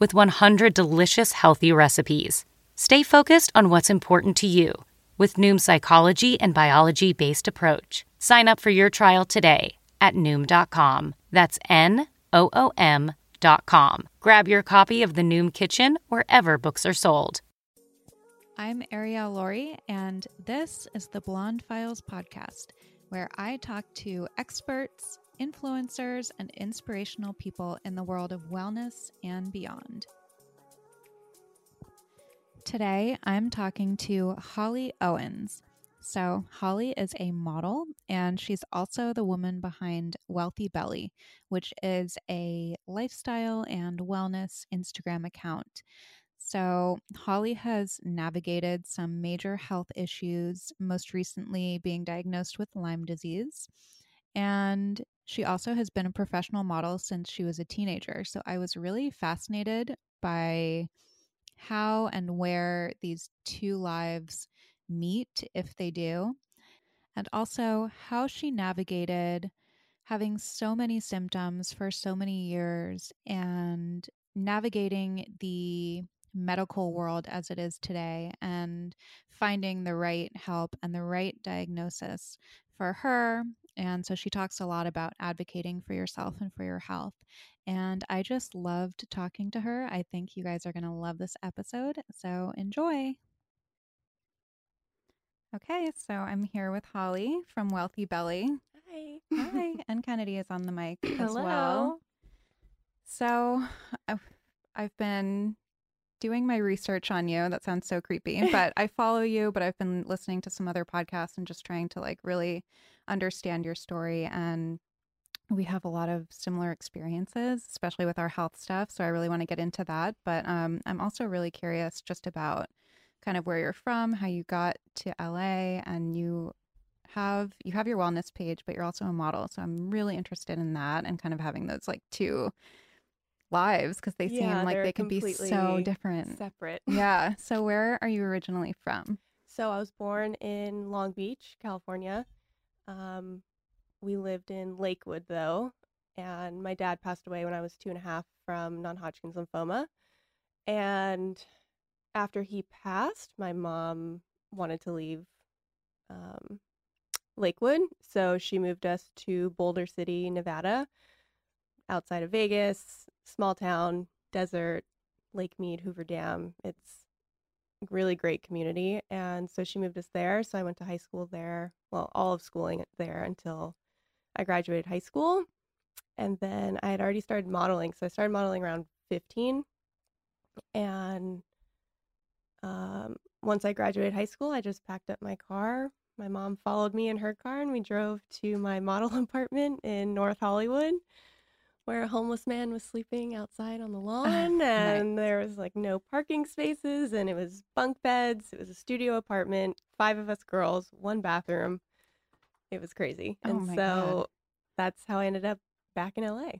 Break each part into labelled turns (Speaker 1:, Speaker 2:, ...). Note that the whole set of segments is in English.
Speaker 1: with 100 delicious healthy recipes. Stay focused on what's important to you with Noom's psychology and biology based approach. Sign up for your trial today at Noom.com. That's N O O M.com. Grab your copy of The Noom Kitchen wherever books are sold.
Speaker 2: I'm Arielle Lorre, and this is the Blonde Files podcast, where I talk to experts, influencers, and inspirational people in the world of wellness and beyond. Today, I'm talking to Holly Owens. So, Holly is a model, and she's also the woman behind Wellthy Belly, which is a lifestyle and wellness Instagram account. So, Holly has navigated some major health issues, most recently being diagnosed with Lyme disease. And she also has been a professional model since she was a teenager. So, I was really fascinated by how and where these two lives meet, if they do, and also how she navigated having so many symptoms for so many years and navigating the medical world as it is today and finding the right help and the right diagnosis for her. And so she talks a lot about advocating for yourself and for your health. And I just loved talking to her. I think you guys are going to love this episode. So enjoy. Okay, so I'm here with Holly from Wellthy Belly.
Speaker 3: Hi.
Speaker 2: Hi. and Kennedy is on the mic as
Speaker 3: Hello.
Speaker 2: well. So I've, I've been doing my research on you. That sounds so creepy, but I follow you, but I've been listening to some other podcasts and just trying to like really understand your story. And we have a lot of similar experiences, especially with our health stuff. So I really want to get into that. But um, I'm also really curious just about kind of where you're from, how you got to LA, and you have you have your wellness page, but you're also a model. So I'm really interested in that and kind of having those like two lives because they
Speaker 3: Yeah,
Speaker 2: seem like they can be so different.
Speaker 3: Separate.
Speaker 2: Yeah. So where are you originally from?
Speaker 3: So I was born in Long Beach, California. Um, we lived in Lakewood though, and my dad passed away when I was two and a half from non-Hodgkin's lymphoma. And after he passed, my mom wanted to leave um, Lakewood, so she moved us to Boulder City, Nevada, outside of Vegas, small town, desert, Lake Mead, Hoover Dam. It's really great community. And so she moved us there. So I went to high school there, well, all of schooling there until I graduated high school. And then I had already started modeling. So I started modeling around 15. And um, once I graduated high school, I just packed up my car. My mom followed me in her car and we drove to my model apartment in North Hollywood where a homeless man was sleeping outside on the ah, lawn and there was like no parking spaces and it was bunk beds. It was a studio apartment, five of us girls, one bathroom. It was crazy.
Speaker 2: Oh
Speaker 3: and so
Speaker 2: God.
Speaker 3: that's how I ended up back in LA.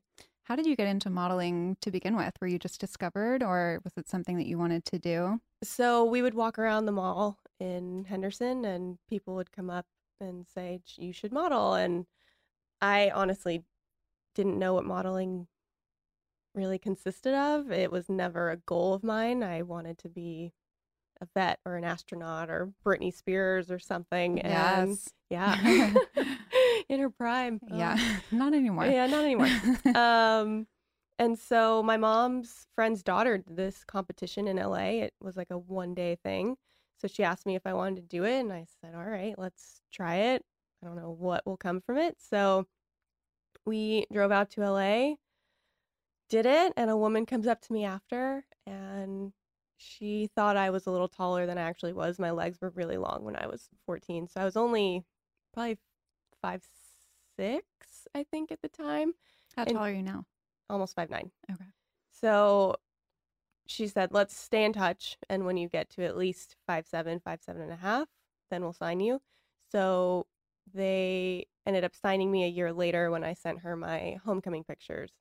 Speaker 2: How did you get into modeling to begin with? Were you just discovered or was it something that you wanted to do?
Speaker 3: So we would walk around the mall in Henderson and people would come up and say, You should model. And I honestly didn't know what modeling really consisted of. It was never a goal of mine. I wanted to be a vet or an astronaut or Britney Spears or something. And
Speaker 2: Yes.
Speaker 3: yeah, in her prime.
Speaker 2: Yeah.
Speaker 3: Ugh.
Speaker 2: Not anymore.
Speaker 3: Yeah, not anymore. um, and so my mom's friend's daughter did this competition in LA. It was like a one day thing. So she asked me if I wanted to do it, and I said, "All right, let's try it." I don't know what will come from it. So we drove out to LA, did it, and a woman comes up to me after and she thought I was a little taller than I actually was. My legs were really long when I was 14. So I was only probably five six, I think, at the time.
Speaker 2: How
Speaker 3: And-
Speaker 2: tall are you now?
Speaker 3: Almost five nine.
Speaker 2: Okay.
Speaker 3: So she said, let's stay in touch. And when you get to at least five seven, five seven and a half, then we'll sign you. So they ended up signing me a year later when I sent her my homecoming pictures.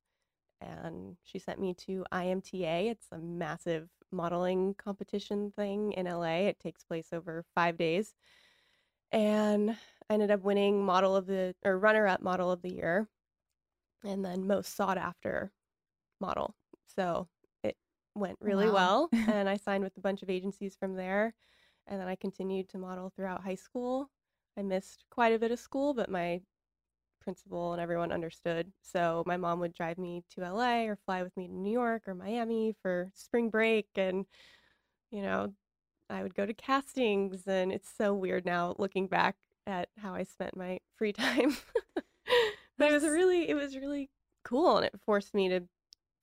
Speaker 3: And she sent me to IMTA. It's a massive modeling competition thing in LA. It takes place over five days. And I ended up winning model of the or runner up model of the year and then most sought after model. So it went really
Speaker 2: Wow.
Speaker 3: well. and I signed with a bunch of agencies from there. And then I continued to model throughout high school. I missed quite a bit of school, but my principal and everyone understood. So my mom would drive me to LA or fly with me to New York or Miami for spring break. And, you know, I would go to castings. And it's so weird now looking back at how I spent my free time. but it was really, it was really cool. And it forced me to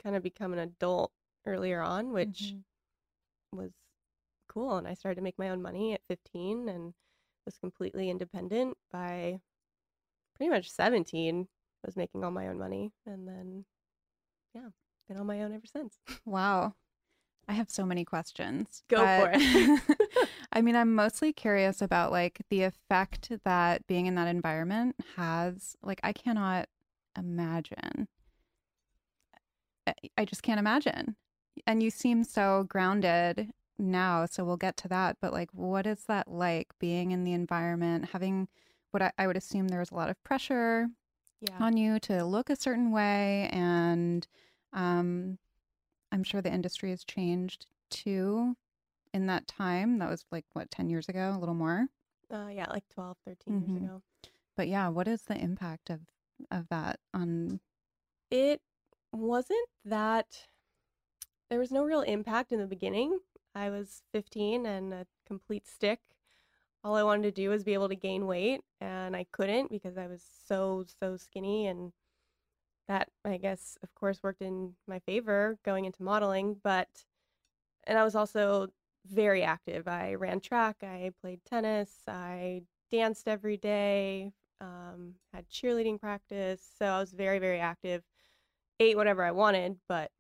Speaker 3: kind of become an adult earlier on, which
Speaker 2: Mhm.
Speaker 3: was cool. And I started to make my own money at 15 and was completely independent by pretty much 17. I was making all my own money. And then, yeah, been on my own ever since.
Speaker 2: Wow. I have so many questions.
Speaker 3: Go for it.
Speaker 2: I mean, I'm mostly curious about like the effect that being in that environment has. Like, I cannot imagine. I- I just can't imagine. And you seem so grounded now, so we'll get to that. But like, what is that like being in the environment, having what I, I would assume there was a lot of pressure
Speaker 3: yeah.
Speaker 2: on you to look a certain way and um i'm sure the industry has changed too in that time that was like what 10 years ago a little more
Speaker 3: Uh, yeah, like 12, 13
Speaker 2: Mhm.
Speaker 3: years ago.
Speaker 2: but yeah what is the impact of of that on
Speaker 3: It wasn't that there was no real impact in the beginning. I was 15 and a complete stick. All I wanted to do was be able to gain weight, and I couldn't because I was so, so skinny. And that, I guess, of course, worked in my favor going into modeling. But, and I was also very active. I ran track, I played tennis, I danced every day, um, had cheerleading practice. So I was very, very active ate whatever I wanted, but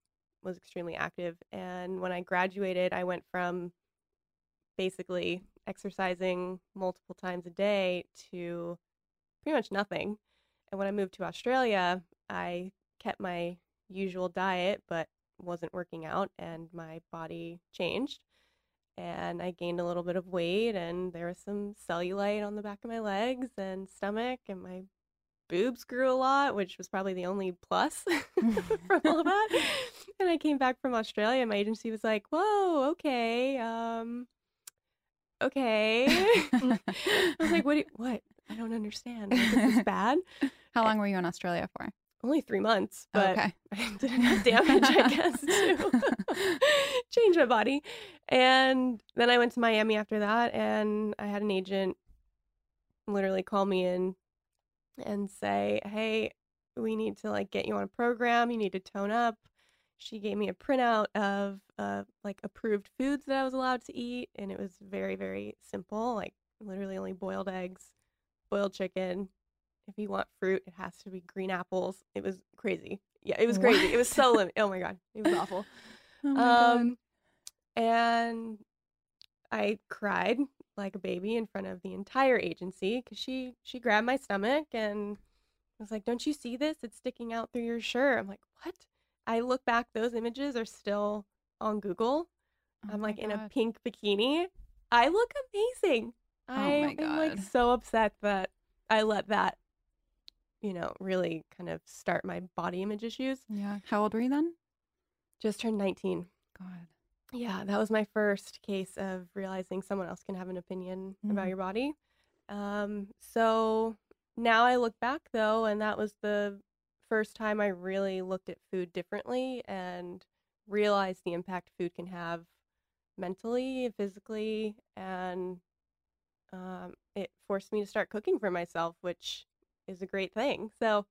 Speaker 3: was extremely active. And when I graduated, I went from basically exercising multiple times a day to pretty much nothing. And when I moved to Australia, I kept my usual diet, but wasn't working out, and my body changed. And I gained a little bit of weight, and there was some cellulite on the back of my legs and stomach, and my boobs grew a lot, which was probably the only plus from all that. And I came back from Australia, and my agency was like, "Whoa, okay, um, okay." I was like, "What? Do you, what? I don't understand. Like, this is bad."
Speaker 2: how long were you in australia for
Speaker 3: Only three months, but
Speaker 2: okay
Speaker 3: I did enough damage, I guess, to change my body. And then I went to Miami after that, and I had an agent literally call me in and say, "Hey, we need to like get you on a program. You need to tone up." She gave me a printout of uh, like approved foods that I was allowed to eat, and it was very, very simple. Like literally only boiled eggs, boiled chicken. If you want fruit, it has to be green apples. It was crazy. Yeah, it was crazy. It was so lim- Oh my god, it was awful.
Speaker 2: oh my God.
Speaker 3: Um, and I cried like a baby in front of the entire agency because she she grabbed my stomach and was like, "Don't you see this? It's sticking out through your shirt." I'm like, "What?" I look back; those images are still on Google.
Speaker 2: Oh
Speaker 3: I'm like in a pink bikini. I look amazing.
Speaker 2: Oh
Speaker 3: I
Speaker 2: my
Speaker 3: am like
Speaker 2: God.
Speaker 3: so upset that I let that, you know, really kind of start my body image issues.
Speaker 2: yeah how old were you then
Speaker 3: Just turned 19.
Speaker 2: god
Speaker 3: Yeah, that was my first case of realizing someone else can have an opinion about
Speaker 2: Mhm.
Speaker 3: your body. Um, so now I look back though, and that was the first time I really looked at food differently and realized the impact food can have mentally, physically, and um, it forced me to start cooking for myself, which is a great thing. So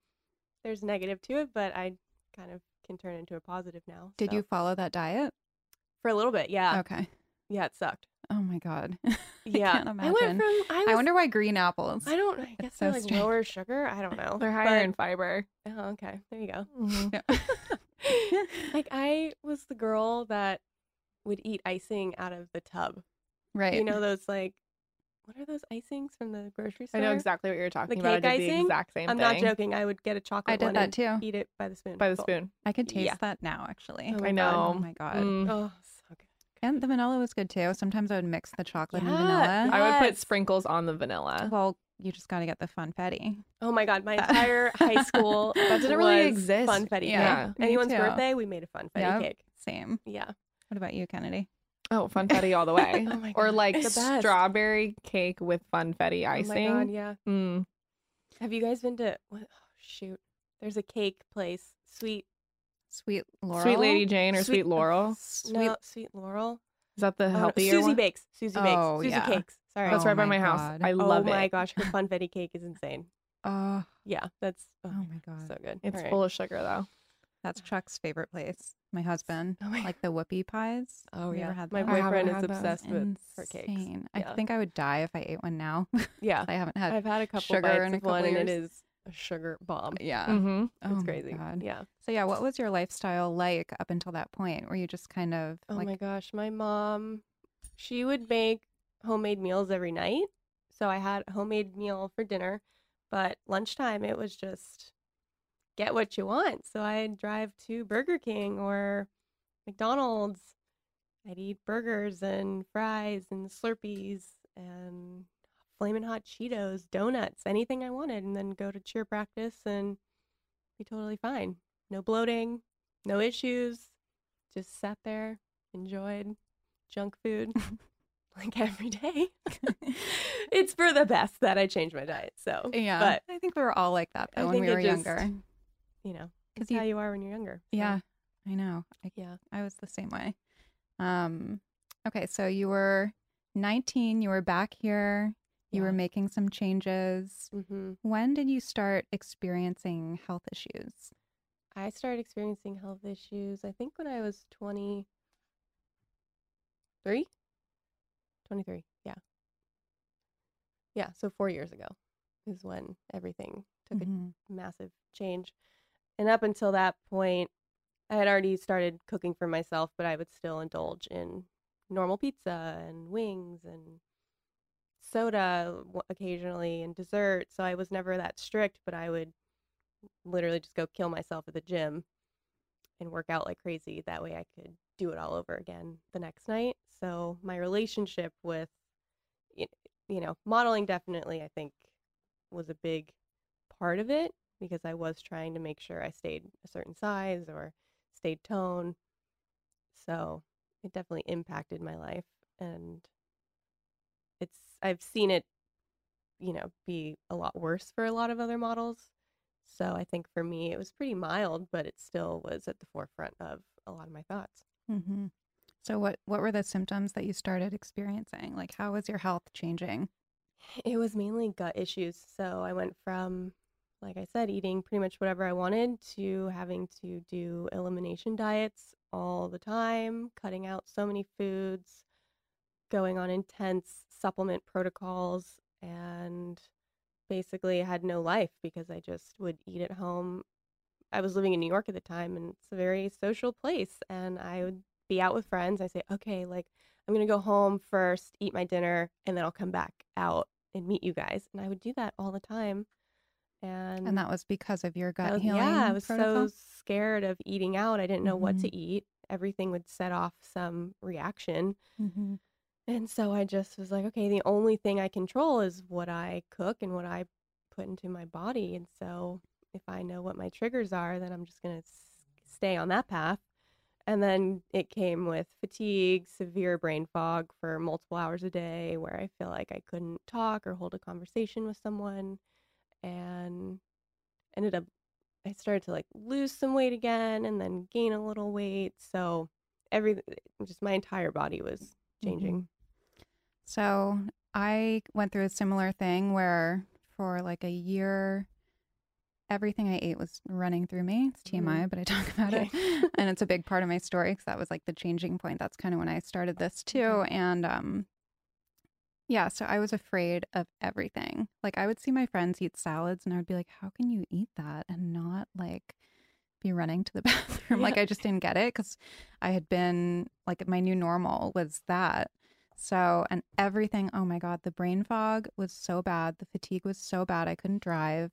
Speaker 3: there's negative to it, but I kind of can turn into a positive now.
Speaker 2: Did
Speaker 3: so.
Speaker 2: you follow that diet?
Speaker 3: For a little bit, yeah.
Speaker 2: Okay.
Speaker 3: Yeah, it sucked.
Speaker 2: Oh my god.
Speaker 3: Yeah.
Speaker 2: I can't
Speaker 3: I
Speaker 2: imagine.
Speaker 3: went from I, was,
Speaker 2: I wonder why green apples.
Speaker 3: I don't I guess
Speaker 2: so
Speaker 3: they're like
Speaker 2: strange.
Speaker 3: lower sugar. I don't know.
Speaker 4: They're higher
Speaker 3: but-
Speaker 4: in fiber.
Speaker 3: Oh, okay. There you go.
Speaker 4: Mhm.
Speaker 3: like I was the girl that would eat icing out of the tub.
Speaker 2: right.
Speaker 3: You know those like what are those icings from the grocery store?
Speaker 4: I know exactly what you're talking about. I
Speaker 3: cake
Speaker 4: did the
Speaker 3: icing?
Speaker 4: exact same
Speaker 3: I'm
Speaker 4: thing.
Speaker 3: not joking. I would get a chocolate
Speaker 2: I did
Speaker 3: one
Speaker 2: that
Speaker 3: and
Speaker 2: too.
Speaker 3: eat it by the spoon.
Speaker 4: By the spoon.
Speaker 2: I could taste
Speaker 3: Yeah.
Speaker 2: that now actually.
Speaker 3: Oh
Speaker 4: I
Speaker 3: my
Speaker 4: know.
Speaker 3: God.
Speaker 2: Oh my god.
Speaker 4: Mm.
Speaker 3: Oh, so good.
Speaker 2: And the vanilla was good too. Sometimes I would mix the chocolate and
Speaker 3: Yeah,
Speaker 2: vanilla.
Speaker 4: I would put
Speaker 3: Yes.
Speaker 4: sprinkles on the vanilla.
Speaker 2: Well, you just got to get the funfetti.
Speaker 3: Oh my god, my entire high school
Speaker 4: That didn't really
Speaker 3: was
Speaker 4: exist.
Speaker 3: Funfetti
Speaker 4: Yeah.
Speaker 3: cake.
Speaker 2: Me
Speaker 3: Anyone's
Speaker 2: too.
Speaker 3: birthday, we made a funfetti
Speaker 2: Yep.
Speaker 3: cake.
Speaker 2: Same.
Speaker 3: Yeah.
Speaker 2: What about you, Kennedy?
Speaker 4: Oh, funfetti all the way.
Speaker 3: Oh my
Speaker 4: or
Speaker 3: God,
Speaker 4: like
Speaker 3: the best.
Speaker 4: strawberry cake with funfetti icing.
Speaker 3: Oh
Speaker 4: icing.
Speaker 3: my god, yeah.
Speaker 4: Mm.
Speaker 3: Have you guys been to what oh, shoot. There's a cake place. Sweet
Speaker 2: Sweet Laurel.
Speaker 4: Sweet Lady Jane or Sweet,
Speaker 3: Sweet-
Speaker 4: Laurel.
Speaker 2: Sweet.
Speaker 3: no, sweet Laurel.
Speaker 4: Is that the
Speaker 3: Oh, no,
Speaker 4: healthier
Speaker 3: Susie
Speaker 4: one?
Speaker 3: Bakes. Susie Bakes.
Speaker 2: Oh,
Speaker 3: Susie
Speaker 2: yeah.
Speaker 3: Cakes. Sorry.
Speaker 4: That's
Speaker 2: Oh
Speaker 4: right by oh
Speaker 2: my
Speaker 4: my house.
Speaker 2: God.
Speaker 4: I
Speaker 3: oh
Speaker 4: love
Speaker 3: my
Speaker 4: it.
Speaker 3: gosh, her funfetti cake is insane.
Speaker 2: Oh,
Speaker 3: Yeah, that's oh,
Speaker 2: oh my god.
Speaker 3: so good.
Speaker 4: It's
Speaker 3: All right.
Speaker 4: full of sugar though.
Speaker 2: That's Chuck's favorite place. My husband.
Speaker 3: Oh my
Speaker 2: Like the whoopie pies.
Speaker 3: Oh
Speaker 2: Have
Speaker 3: yeah,
Speaker 2: ever had
Speaker 3: my
Speaker 2: those?
Speaker 4: I haven't
Speaker 3: boyfriend is obsessed with her cakes.
Speaker 2: Insane. I think I would die if I ate one now.
Speaker 3: Yeah,
Speaker 2: I haven't had.
Speaker 3: I've had a couple
Speaker 2: sugar
Speaker 3: bites
Speaker 2: in a
Speaker 3: of one,
Speaker 2: couple
Speaker 3: and it
Speaker 2: years.
Speaker 3: is a sugar bomb.
Speaker 2: yeah.
Speaker 4: Mm-hmm.
Speaker 2: Oh
Speaker 3: It's
Speaker 2: my
Speaker 3: crazy.
Speaker 2: God.
Speaker 3: Yeah.
Speaker 2: So yeah, what was your lifestyle like up until that point? Were you just kind of
Speaker 3: Oh
Speaker 2: like
Speaker 3: my gosh, my mom, she would make homemade meals every night. So I had a homemade meal for dinner, but lunchtime it was just get what you want. So I'd drive to Burger King or McDonald's. I'd eat burgers and fries and Slurpees and flaming hot Cheetos, donuts, anything I wanted, and then go to cheer practice and be totally fine. No bloating, no issues. Just sat there, enjoyed junk food like every day. it's for the best that I changed my diet. So,
Speaker 2: Yeah.
Speaker 3: but
Speaker 2: I think we were all like that though when we were
Speaker 3: just-
Speaker 2: younger.
Speaker 3: you know, because
Speaker 2: you-
Speaker 3: how you are when you're younger. so,
Speaker 2: Yeah, I know. I,
Speaker 3: Yeah.
Speaker 2: I was the same way. Um, okay, so you were 19, you were back here, you were making some changes.
Speaker 3: hmm
Speaker 2: When did you start experiencing health issues?
Speaker 3: I started experiencing health issues, I think when I was 23. 23, yeah. Yeah, so four years ago is when everything took a
Speaker 2: Mhm.
Speaker 3: massive change. And up until that point, I had already started cooking for myself, but I would still indulge in normal pizza and wings and soda occasionally and dessert. So I was never that strict, but I would literally just go kill myself at the gym and work out like crazy. That way I could do it all over again the next night. So my relationship with, you know, modeling definitely, I think, was a big part of it because I was trying to make sure I stayed a certain size or stayed tone. So it definitely impacted my life and it's I've seen it you know be a lot worse for a lot of other models. So I think for me it was pretty mild, but it still was at the forefront of a lot of my thoughts.
Speaker 2: Mm-hmm. So what what were the symptoms that you started experiencing? Like how was your health changing?
Speaker 3: It was mainly gut issues. So I went from, like I said, eating pretty much whatever I wanted to having to do elimination diets all the time, cutting out so many foods, going on intense supplement protocols, and basically had no life because I just would eat at home. I was living in New York at the time, and it's a very social place. And I would be out with friends. I say, okay, like I'm gonna go home first, eat my dinner, and then I'll come back out and meet you guys. And I would do that all the time. And,
Speaker 2: And that was because of your gut
Speaker 3: was-
Speaker 2: healing.
Speaker 3: yeah, I was
Speaker 2: protocol?
Speaker 3: so scared of eating out. I didn't know what
Speaker 2: Mhm.
Speaker 3: to eat. Everything would set off some reaction.
Speaker 2: Mhm.
Speaker 3: And so I just was like, okay, the only thing I control is what I cook and what I put into my body. And so if I know what my triggers are, then I'm just going to stay on that path. And then it came with fatigue, severe brain fog for multiple hours a day, where I feel like I couldn't talk or hold a conversation with someone, and ended up I started to like lose some weight again and then gain a little weight. So every just my entire body was mm-hmm. changing.
Speaker 2: So I went through a similar thing where for like a year, everything I ate was running through me. It's TMI, but I talk about it. and it's a big part of my story because that was like the changing point. That's kind of when I started this too.
Speaker 3: Okay.
Speaker 2: And um, yeah, so I was afraid of everything. Like I would see my friends eat salads and I would be like, how can you eat that and not like be running to the bathroom? Like I just didn't get it because I had been like my new normal was that. So, and everything, oh my God, the brain fog was so bad. The fatigue was so bad. I couldn't drive.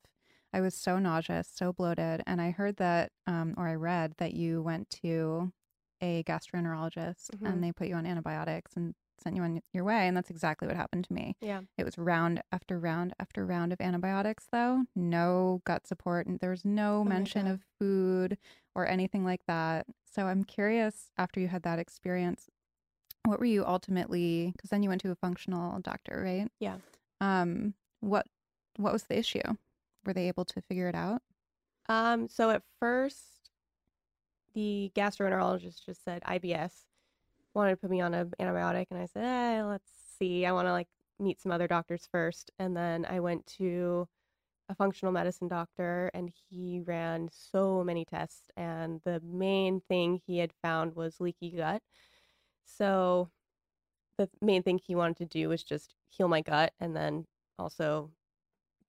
Speaker 2: I was so nauseous, so bloated. And I heard that, um, or I read that you went to a gastroenterologist
Speaker 3: Mhm.
Speaker 2: and they put you on antibiotics and sent you on your way. And that's exactly what happened to me.
Speaker 3: Yeah.
Speaker 2: It was round after round after round of antibiotics, though. No gut support. And there was no
Speaker 3: Oh
Speaker 2: mention of food or anything like that. So I'm curious after you had that experience, what were you ultimately, because then you went to a functional doctor, right?
Speaker 3: Yeah.
Speaker 2: Um, what what was the issue? Were they able to figure it out?
Speaker 3: Um, so at first, the gastroenterologist just said IBS, wanted to put me on an antibiotic, and I said, eh, let's see. I want to like meet some other doctors first, and then I went to a functional medicine doctor, and he ran so many tests, and the main thing he had found was leaky gut. So the main thing he wanted to do was just heal my gut, and then also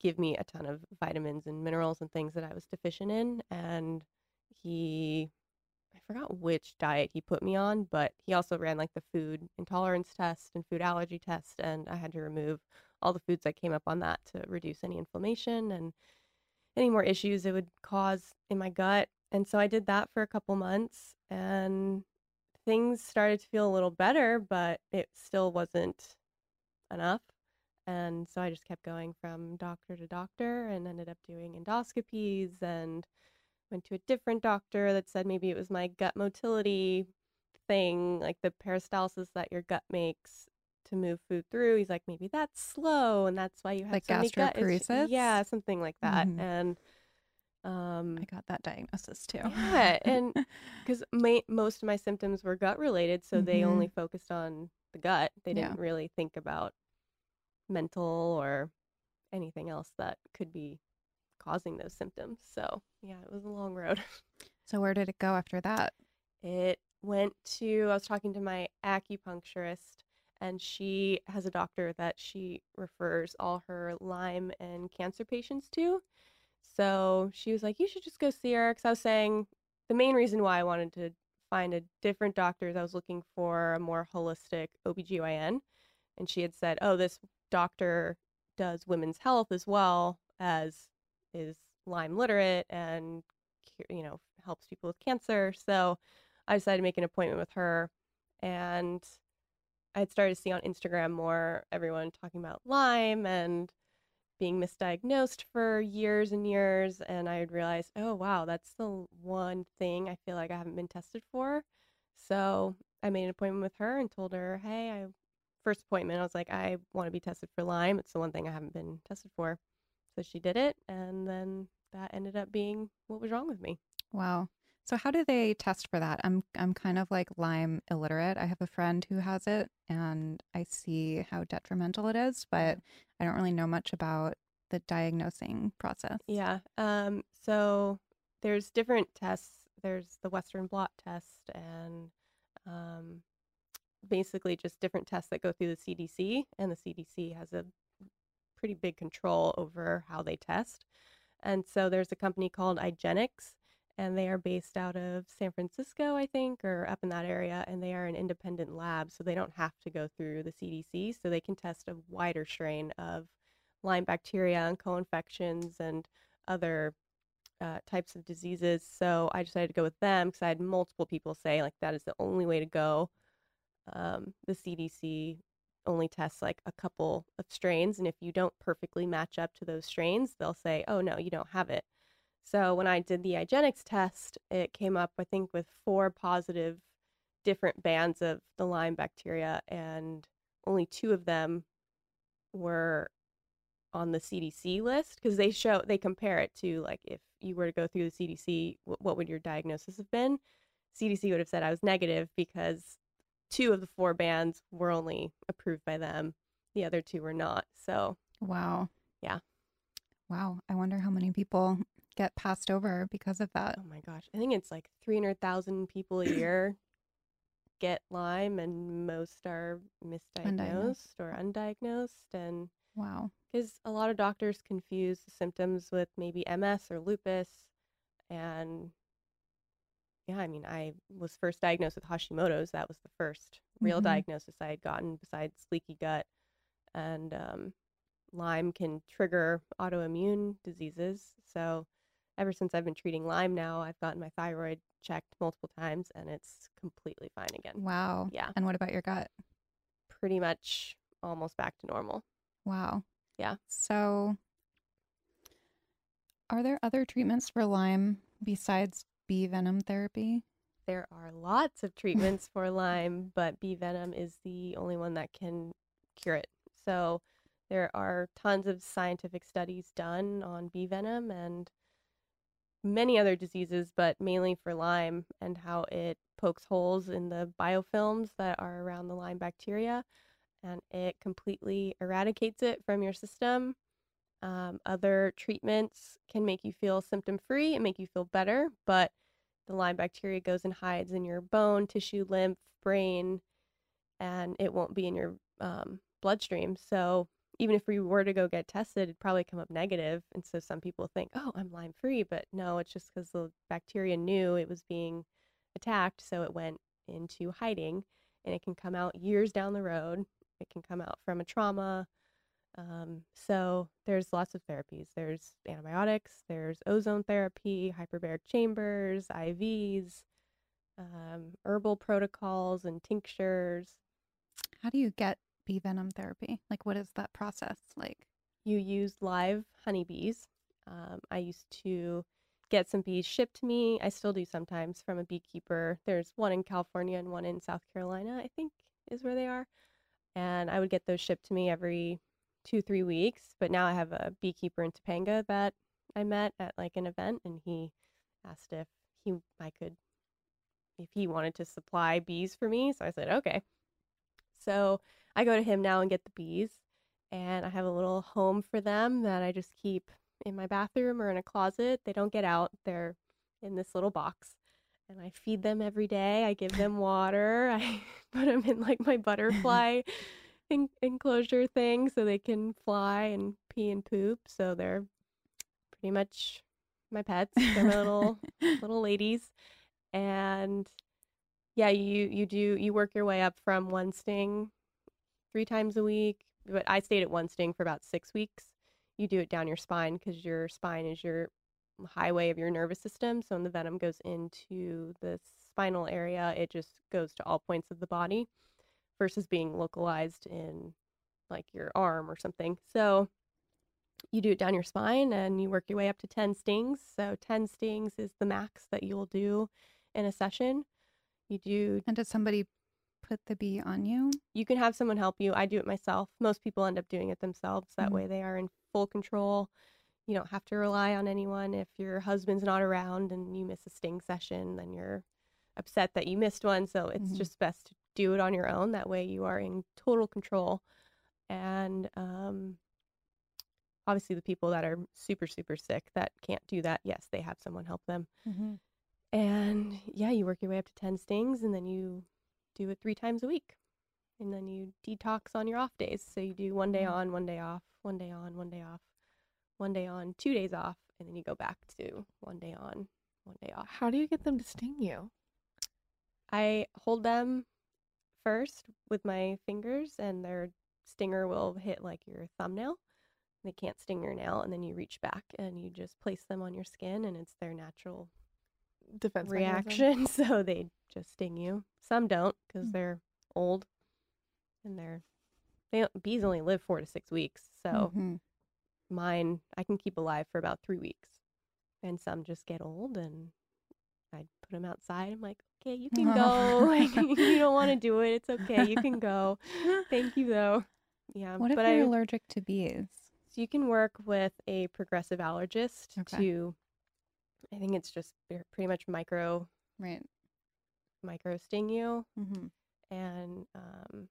Speaker 3: give me a ton of vitamins and minerals and things that I was deficient in. And he, I forgot which diet he put me on, but he also ran like the food intolerance test and food allergy test. And I had to remove all the foods that came up on that to reduce any inflammation and any more issues it would cause in my gut. And so I did that for a couple months and things started to feel a little better, but it still wasn't enough. And so I just kept going from doctor to doctor and ended up doing endoscopies and went to a different doctor that said maybe it was my gut motility thing, like the peristalsis that your gut makes to move food through. He's like, maybe that's slow and that's why you have
Speaker 2: Like
Speaker 3: so many gut issues." Yeah, something like that.
Speaker 2: Mhm.
Speaker 3: And um
Speaker 2: I got that diagnosis too.
Speaker 3: yeah, and because most of my symptoms were gut related, so they
Speaker 2: Mhm.
Speaker 3: only focused on the gut. They didn't really think about mental or anything else that could be causing those symptoms. So yeah, it was a long road.
Speaker 2: so where did it go after that?
Speaker 3: It went to, I was talking to my acupuncturist, and she has a doctor that she refers all her Lyme and cancer patients to. So she was like, You should just go see her. Because I was saying the main reason why I wanted to find a different doctor is I was looking for a more holistic OBGYN. And she had said, Oh, this doctor does women's health as well as is Lyme literate and, you know, helps people with cancer. So I decided to make an appointment with her. And I had started to see on Instagram more everyone talking about Lyme and being misdiagnosed for years and years. And I realized, oh, wow, that's the one thing I feel like I haven't been tested for. So I made an appointment with her and told her, hey, I first appointment, I was like, I want to be tested for Lyme. It's the one thing I haven't been tested for. So she did it. And then that ended up being what was wrong with me.
Speaker 2: Wow. So how do they test for that? I'm I'm kind of like Lyme illiterate. I have a friend who has it and I see how detrimental it is, but I don't really know much about the diagnosing process.
Speaker 3: Yeah. Um, so there's different tests. There's the Western blot test and um, basically just different tests that go through the CDC. And the CDC has a pretty big control over how they test. And so there's a company called IGeneX, and they are based out of San Francisco, I think, or up in that area. And they are an independent lab, so they don't have to go through the CDC. So they can test a wider strain of Lyme bacteria and co-infections and other uh, types of diseases. So I decided to go with them because I had multiple people say like that is the only way to go. Um, the CDC only tests like a couple of strains, and if you don't perfectly match up to those strains, they'll say, "Oh no, you don't have it." So when I did the IGeneX test, it came up I think with four positive different bands of the Lyme bacteria, and only two of them were on the CDC list because they show they compare it to like if you were to go through the CDC, wh- what would your diagnosis have been? CDC would have said I was negative because two of the four bands were only approved by them, the other two were not. So
Speaker 2: Wow.
Speaker 3: Yeah.
Speaker 2: Wow. I wonder how many people get passed over because of that.
Speaker 3: Oh my gosh. I think it's like 300,000 people a year get Lyme, and most are misdiagnosed or undiagnosed. And
Speaker 2: Wow.
Speaker 3: because a lot of doctors confuse the symptoms with maybe MS or lupus. And yeah, I mean, I was first diagnosed with Hashimoto's. That was the first real
Speaker 2: Mhm.
Speaker 3: diagnosis I had gotten besides leaky gut. And um, Lyme can trigger autoimmune diseases. So ever since I've been treating Lyme now, I've gotten my thyroid checked multiple times and it's completely fine again.
Speaker 2: Wow.
Speaker 3: Yeah.
Speaker 2: And what about your gut?
Speaker 3: Pretty much almost back to normal.
Speaker 2: Wow.
Speaker 3: Yeah.
Speaker 2: So, are there other treatments for Lyme besides bee venom therapy?
Speaker 3: There are lots of treatments for Lyme, but bee venom is the only one that can cure it. So there are tons of scientific studies done on bee venom and many other diseases, but mainly for Lyme and how it pokes holes in the biofilms that are around the Lyme bacteria and it completely eradicates it from your system. Um, other treatments can make you feel symptom free and make you feel better, but the Lyme bacteria goes and hides in your bone, tissue, lymph, brain, and it won't be in your um, bloodstream. So even if we were to go get tested, it'd probably come up negative. And so some people think, oh, I'm Lyme free, but no, it's just because the bacteria knew it was being attacked, so it went into hiding, and it can come out years down the road. It can come out from a trauma. Um, so there's lots of therapies. There's antibiotics, there's ozone therapy, hyperbaric chambers, IVs, um, herbal protocols, and tinctures.
Speaker 2: How do you get bee venom therapy? Like, what is that process like?
Speaker 3: You use live honeybees. Um, I used to get some bees shipped to me. I still do sometimes from a beekeeper. There's one in California and one in South Carolina, I think is where they are. And I would get those shipped to me every two, three weeks. But now I have a beekeeper in Topanga that I met at like an event, and he asked if he I could if he wanted to supply bees for me. So I said, okay. So I go to him now and get the bees, and I have a little home for them that I just keep in my bathroom or in a closet. They don't get out. They're in this little box. And I feed them every day. I give them water. I put them in like my butterfly en- enclosure thing so they can fly and pee and poop. So they're pretty much my pets. They're my little little ladies. And yeah, you you do you work your way up from one sting three times a week. But I stayed at one sting for about six weeks. You do it down your spine because your spine is your highway of your nervous system. So when the venom goes into the spinal area, it just goes to all points of the body versus being localized in like your arm or something. So you do it down your spine and you work your way up to 10 stings. So 10 stings is the max that you'll do in a session. You do
Speaker 2: And does somebody put the bee on you?
Speaker 3: you can have someone help you. I do it myself. Most people end up doing it themselves. That
Speaker 2: Mhm.
Speaker 3: way they are in full control. You don't have to rely on anyone. If your husband's not around and you miss a sting session, then you're upset that you missed one. So it's
Speaker 2: Mhm.
Speaker 3: just best to do it on your own. That way you are in total control. And um, obviously, the people that are super, super sick that can't do that, yes, they have someone help them.
Speaker 2: Mm-hmm.
Speaker 3: And yeah, you work your way up to 10 stings and then you do it three times a week. And then you detox on your off days. So you do one day
Speaker 2: Mm.
Speaker 3: on, one day off, one day on, one day off, one day on, two days off, and then you go back to one day on, one day off.
Speaker 4: How do you get them to sting you?
Speaker 3: I hold them first with my fingers, and their stinger will hit like your thumbnail. They can't sting your nail, and then you reach back and you just place them on your skin, and it's their natural
Speaker 4: Defense mechanism?
Speaker 3: reaction, so they just sting you. Some don't because
Speaker 2: Mm.
Speaker 3: they're old, and they're they bees only live four to six weeks. So
Speaker 2: Mhm.
Speaker 3: mine I can keep alive for about three weeks, and some just get old, and I put them outside. I'm like, okay, you can go. Like, you don't want to do it. It's okay. You can go. Thank you though. Yeah,
Speaker 2: What if
Speaker 3: but
Speaker 2: you're
Speaker 3: I
Speaker 2: allergic to bees?
Speaker 3: So you can work with a progressive allergist
Speaker 2: Okay.
Speaker 3: to, I think it's just pretty much micro
Speaker 2: Right.
Speaker 3: micro sting you
Speaker 2: Mm-hmm.
Speaker 3: and um,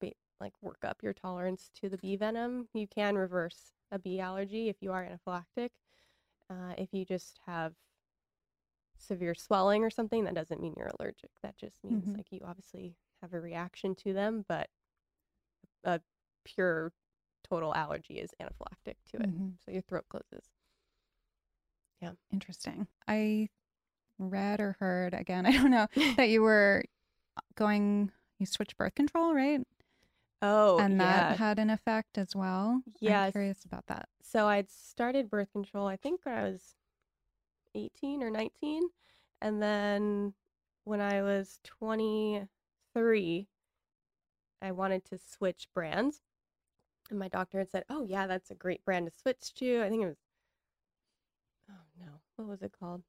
Speaker 3: ba- like work up your tolerance to the bee venom. You can reverse a bee allergy if you are anaphylactic. Uh, if you just have severe swelling or something, that doesn't mean you're allergic. That just means
Speaker 2: Mhm.
Speaker 3: like you obviously have a reaction to them, but a pure total allergy is anaphylactic to it.
Speaker 2: Mhm.
Speaker 3: So your throat closes.
Speaker 2: Interesting. I read or heard again, I don't know, that you were going, you switched birth control, right?
Speaker 3: Oh,
Speaker 2: and that
Speaker 3: yeah.
Speaker 2: had an effect as well. I'm curious about that.
Speaker 3: so I'd started birth control, I think when I was 18 or 19. And then when I was 23, I wanted to switch brands. And my doctor had said, Oh, yeah, that's a great brand to switch to. I think it was, what was it called?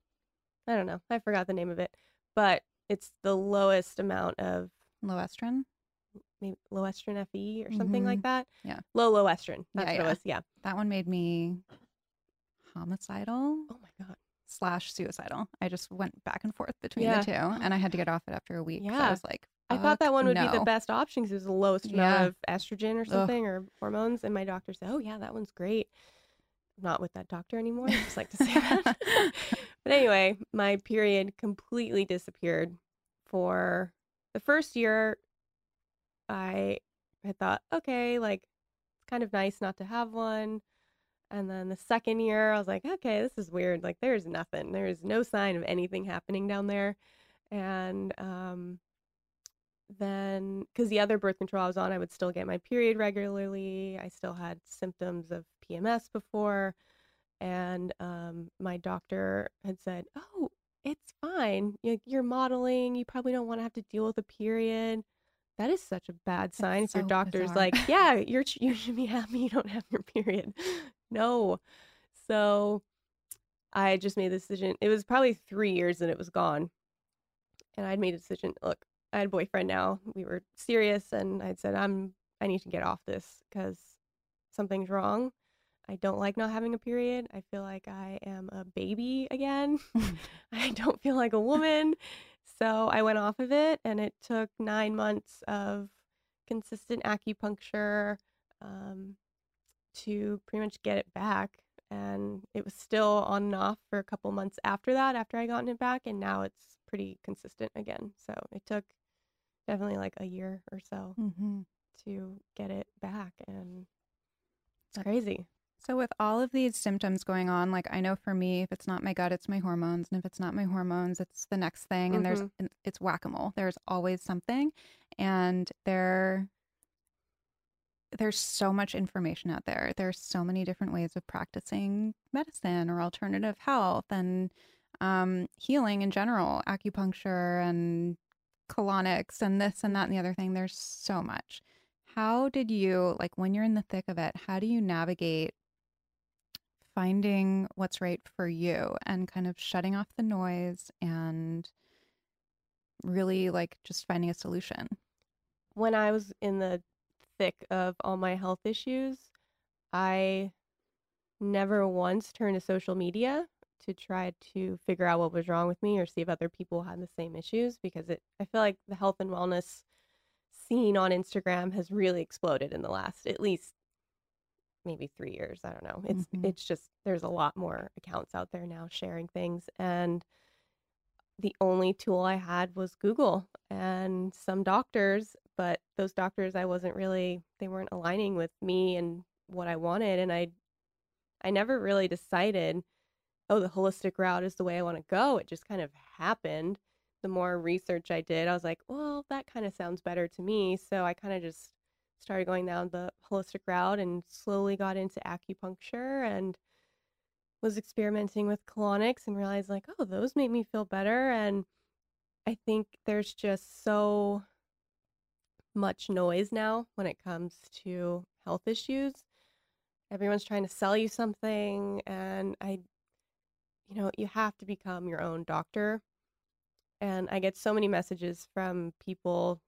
Speaker 3: I don't know. I forgot the name of it. But it's the lowest amount of
Speaker 2: Loestrin?
Speaker 3: maybe Loestrin FE or something mm-hmm. like that.
Speaker 2: Yeah.
Speaker 3: Lo Loestrin.
Speaker 2: Yeah,
Speaker 3: That's what
Speaker 2: yeah.
Speaker 3: it was. Yeah.
Speaker 2: That one made me homicidal
Speaker 3: Oh my God.
Speaker 2: slash suicidal. I just went back and forth between
Speaker 3: Yeah.
Speaker 2: the two and I had to get off it after a week.
Speaker 3: Yeah.
Speaker 2: I was like,
Speaker 3: I thought that one would be the best option because it was the lowest amount of estrogen or something or hormones. And my doctor said, "Oh yeah, that one's great." Not with that doctor anymore. I just like to say that. but anyway, my period completely disappeared for the first year. I had thought, okay, like it's kind of nice not to have one. And then the second year, I was like, okay, this is weird. Like there's nothing. There's no sign of anything happening down there. And um then because the other birth control I was on, I would still get my period regularly. I still had symptoms of PMS before. And um, my doctor had said, Oh, it's fine. You- You're modeling. You probably don't want to have to deal with a period. That is such a bad sign if your
Speaker 2: so
Speaker 3: doctor's
Speaker 2: bizarre.
Speaker 3: like, Yeah, you're, you should be happy you don't have your period. no. So I just made the decision. It was probably three years that it was gone. And I'd made a decision. Look, I had a boyfriend now. We were serious, and I'd said, "I'm. I need to get off this because something's wrong. I don't like not having a period. I feel like I am a baby again. I don't feel like a woman." So I went off of it, and it took nine months of consistent acupuncture um, to pretty much get it back. And it was still on and off for a couple months after that, after I gotten it back, and now it's pretty consistent again. So it took definitely like a year or so
Speaker 2: hmm
Speaker 3: to get it back, and it's crazy.
Speaker 2: So with all of these symptoms going on, like I know for me, if it's not my gut, it's my hormones, and if it's not my hormones, it's the next thing. And there's
Speaker 3: Mhm.
Speaker 2: and it's whack a mole. There's always something, and there there's so much information out there. There's so many different ways of practicing medicine or alternative health and um, healing in general, acupuncture and colonics and this and that and the other thing. There's so much. How did you like when you're in the thick of it? How do you navigate finding what's right for you and kind of shutting off the noise and really like just finding a solution?
Speaker 3: when I was in the thick of all my health issues, I never once turned to social media to try to figure out what was wrong with me or see if other people had the same issues because it I feel like the health and wellness scene on Instagram has really exploded in the last at least maybe 3 years, I don't know. It's
Speaker 2: Mhm.
Speaker 3: it's just there's a lot more accounts out there now sharing things and the only tool I had was Google and some doctors, but those doctors I wasn't really they weren't aligning with me and what I wanted and I I never really decided oh the holistic route is the way I want to go. It just kind of happened. The more research I did, I was like, well, that kind of sounds better to me. So I kind of just started going down the holistic route and slowly got into acupuncture and was experimenting with colonics and realized like, oh, those make me feel better. And I think there's just so much noise now when it comes to health issues. Everyone's trying to sell you something. And I, you know, you have to become your own doctor. And I get so many messages from people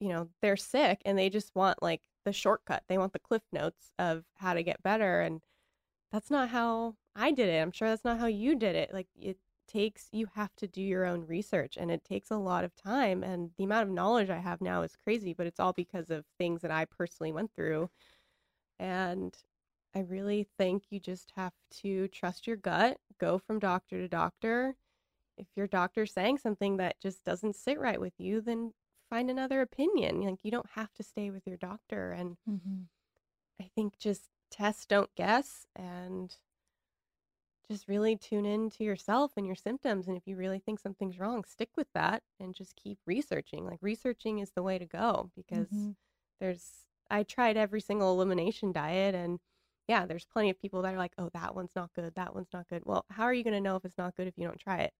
Speaker 3: you know, they're sick and they just want like the shortcut. They want the cliff notes of how to get better. And that's not how I did it. I'm sure that's not how you did it. Like it takes, you have to do your own research and it takes a lot of time. And the amount of knowledge I have now is crazy, but it's all because of things that I personally went through. And I really think you just have to trust your gut, go from doctor to doctor. If your doctor's saying something that just doesn't sit right with you, then find another opinion. Like you don't have to stay with your doctor. And
Speaker 2: Mm-hmm.
Speaker 3: I think just test, don't guess, and just really tune in to yourself and your symptoms. And if you really think something's wrong, stick with that and just keep researching. Like researching is the way to go because
Speaker 2: Mhm.
Speaker 3: there's, I tried every single elimination diet and yeah, there's plenty of people that are like, oh, that one's not good. That one's not good. Well, how are you going to know if it's not good if you don't try it?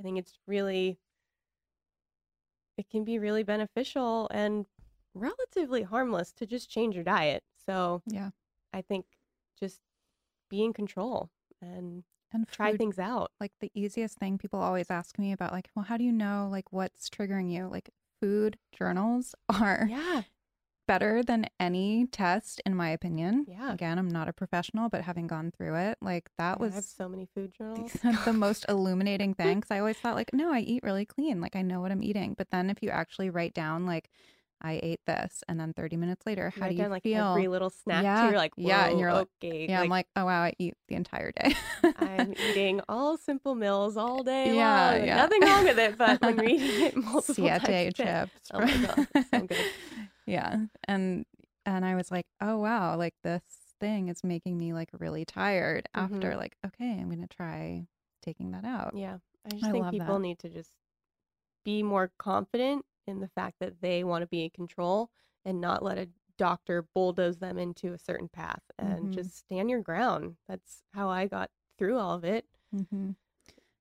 Speaker 3: I think it's really, it can be really beneficial and relatively harmless to just change your diet. So
Speaker 2: Yeah.
Speaker 3: I think just be in control and
Speaker 2: And
Speaker 3: try
Speaker 2: food,
Speaker 3: things out.
Speaker 2: like the easiest thing people always ask me about, like, well, how do you know like what's triggering you? Like food journals are
Speaker 3: Yeah.
Speaker 2: Better than any test, in my opinion.
Speaker 3: Yeah.
Speaker 2: Again, I'm not a professional, but having gone through it, like that
Speaker 3: Yeah, I have
Speaker 2: was
Speaker 3: so many food journals.
Speaker 2: the most illuminating thing. Cause I always thought, like, no, I eat really clean. Like, I know what I'm eating. But then if you actually write down, like, I ate this, and then 30 minutes later, how do you
Speaker 3: down, like
Speaker 2: feel?
Speaker 3: every little snack
Speaker 2: Yeah,
Speaker 3: too. You're like,
Speaker 2: yeah, and you're like-
Speaker 3: okay.
Speaker 2: yeah, I'm like, oh, wow, I eat the entire day.
Speaker 3: I'm eating all simple meals all day
Speaker 2: Yeah,
Speaker 3: long.
Speaker 2: yeah.
Speaker 3: Nothing wrong with it, but when you're eating it multiple times
Speaker 2: chips.
Speaker 3: Oh my god, so good.
Speaker 2: yeah. And and I was like, oh wow, like this thing is making me like really tired mm-hmm. after like, okay, I'm gonna try taking that out.
Speaker 3: Yeah, I just
Speaker 2: I
Speaker 3: think people
Speaker 2: that.
Speaker 3: need to just be more confident in the fact that they want to be in control and not let a doctor bulldoze them into a certain path and
Speaker 2: Mhm.
Speaker 3: just stand your ground. That's how I got through all of it.
Speaker 2: hmm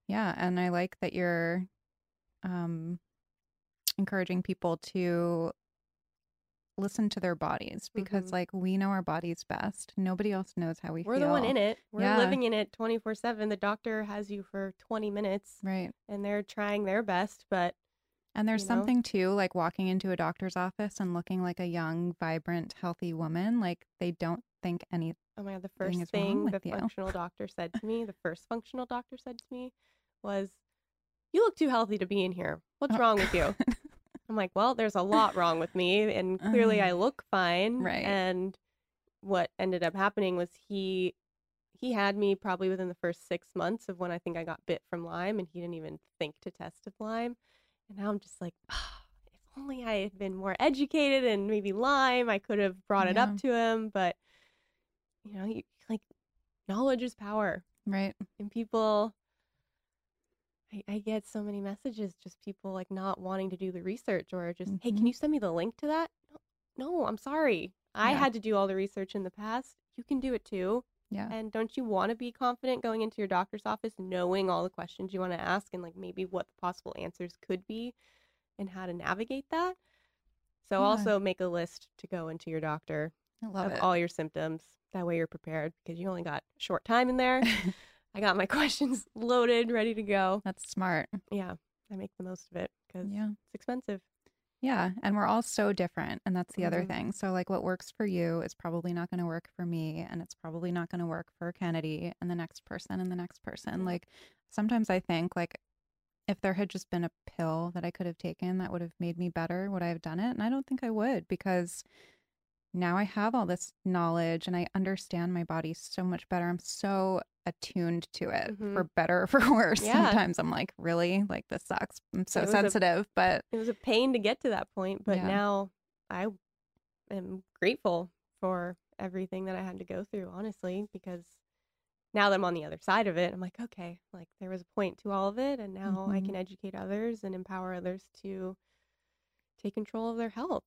Speaker 2: Yeah, and I like that you're um encouraging people to listen to their bodies because
Speaker 3: Mhm.
Speaker 2: like we know our bodies best. Nobody else knows how we feel.
Speaker 3: We're
Speaker 2: feel.
Speaker 3: the one in it. We're
Speaker 2: Yeah.
Speaker 3: living in it 24 7. The doctor has you for 20 minutes
Speaker 2: Right.
Speaker 3: and they're trying their best, but
Speaker 2: And there's
Speaker 3: you know?
Speaker 2: something too, like walking into a doctor's office and looking like a young, vibrant, healthy woman. Like they don't think any.
Speaker 3: oh my God, the first
Speaker 2: wrong
Speaker 3: thing the
Speaker 2: you.
Speaker 3: functional doctor said to me, the first functional doctor said to me was, You look too healthy to be in here. What's
Speaker 2: Oh,
Speaker 3: wrong with you? I'm like, well, there's a lot wrong with me, and clearly I
Speaker 2: Uh,
Speaker 3: look fine.
Speaker 2: right.
Speaker 3: And what ended up happening was he he had me probably within the first six months of when I think I got bit from Lyme, and he didn't even think to test if Lyme. And now I'm just like, "Ah, if only I had been more educated and maybe Lyme, I could have brought it
Speaker 2: Yeah.
Speaker 3: up to him. But you know, you, like knowledge is power,
Speaker 2: right.
Speaker 3: and people I, I get so many messages just people like not wanting to do the research or just hey can
Speaker 2: Mhm.
Speaker 3: you send me the link to that no, no i'm sorry i
Speaker 2: Yeah.
Speaker 3: had to do all the research in the past you can do it too
Speaker 2: Yeah.
Speaker 3: and don't you want to be confident going into your doctor's office knowing all the questions you want to ask and like maybe what the possible answers could be and how to navigate that so
Speaker 2: Yeah.
Speaker 3: also make a list to go into your doctor of
Speaker 2: it.
Speaker 3: all your symptoms that way you're prepared because you only got short time in there I got my questions loaded, ready to go.
Speaker 2: That's smart.
Speaker 3: Yeah, I make the most of it because
Speaker 2: Yeah.
Speaker 3: it's expensive.
Speaker 2: Yeah. And we're all so different. And that's the other
Speaker 3: Mhm.
Speaker 2: thing. So, like, what works for you is probably not going to work for me. And it's probably not going to work for Kennedy and the next person and the next person. Like, sometimes I think, like, if there had just been a pill that I could have taken that would have made me better, would I have done it? And I don't think I would because now I have all this knowledge and I understand my body so much better. I'm so attuned to it
Speaker 3: Mhm.
Speaker 2: for better or for worse.
Speaker 3: Yeah.
Speaker 2: Sometimes I'm like, really? Like, this sucks. I'm so
Speaker 3: It was a-
Speaker 2: sensitive. But
Speaker 3: It was a pain to get to that point, but
Speaker 2: Yeah.
Speaker 3: now I am grateful for everything that I had to go through, honestly, because now that I'm on the other side of it, I'm like, okay, like there was a point to all of it, and now I
Speaker 2: Mhm.
Speaker 3: can educate others and empower others to take control of their health.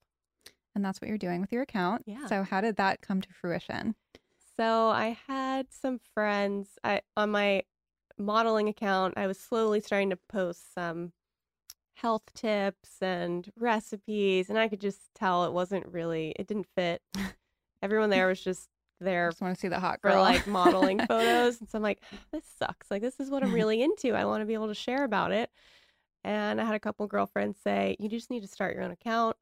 Speaker 2: And that's what you're doing with your account.
Speaker 3: Yeah.
Speaker 2: So how did that come to fruition?
Speaker 3: So I had some friends I on my modeling account, I was slowly starting to post some health tips and recipes and I could just tell it wasn't really it didn't fit. Everyone there was just
Speaker 2: I
Speaker 3: there
Speaker 2: just want to see the hot
Speaker 3: for
Speaker 2: girl.
Speaker 3: like modeling photos and so I'm like ah, this sucks. Like this is what I'm really into. I want to be able to share about it. And I had a couple girlfriends say, "You just need to start your own account."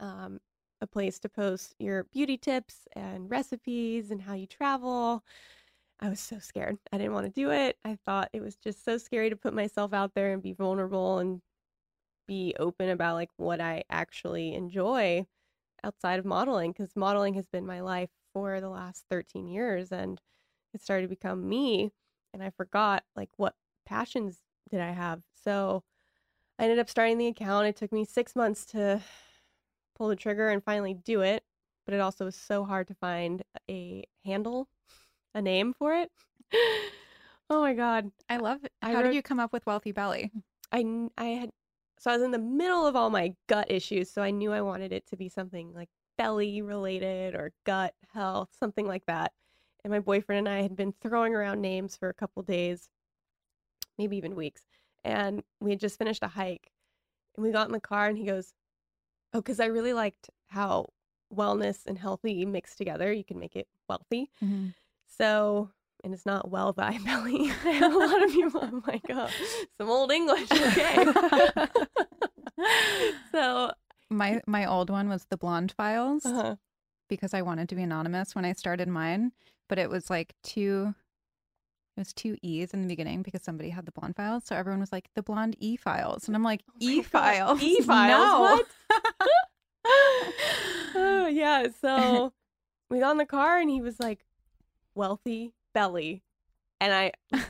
Speaker 3: Um, a place to post your beauty tips and recipes and how you travel. I was so scared. I didn't want to do it. I thought it was just so scary to put myself out there and be vulnerable and be open about like what I actually enjoy outside of modeling because modeling has been my life for the last 13 years and it started to become me and I forgot like what passions did I have. So I ended up starting the account. It took me 6 months to pull the trigger and finally do it, but it also was so hard to find a handle, a name for it. oh my god.
Speaker 2: I love it.
Speaker 3: I
Speaker 2: How
Speaker 3: wrote-
Speaker 2: did you come up with Wellthy Belly?
Speaker 3: I I had so I was in the middle of all my gut issues, so I knew I wanted it to be something like belly related or gut health, something like that. And my boyfriend and I had been throwing around names for a couple days, maybe even weeks. And we had just finished a hike, and we got in the car, and he goes, "Oh, because I really liked how wellness and healthy mixed together. You can make it wealthy." So, and it's not well thy belly. A lot of people. I'm like, oh, some old English, okay. so,
Speaker 2: My my old one was the Blonde Files
Speaker 3: uh
Speaker 2: because I wanted to be anonymous when I started mine, but it was like two it was two E's in the beginning because somebody had the blonde files. So everyone was like the blonde E files. And I'm like,
Speaker 3: Oh
Speaker 2: E files.
Speaker 3: E-files?
Speaker 2: No.
Speaker 3: Oh, yeah. So we got in the car, and he was like, "Wellthy belly," and I, I was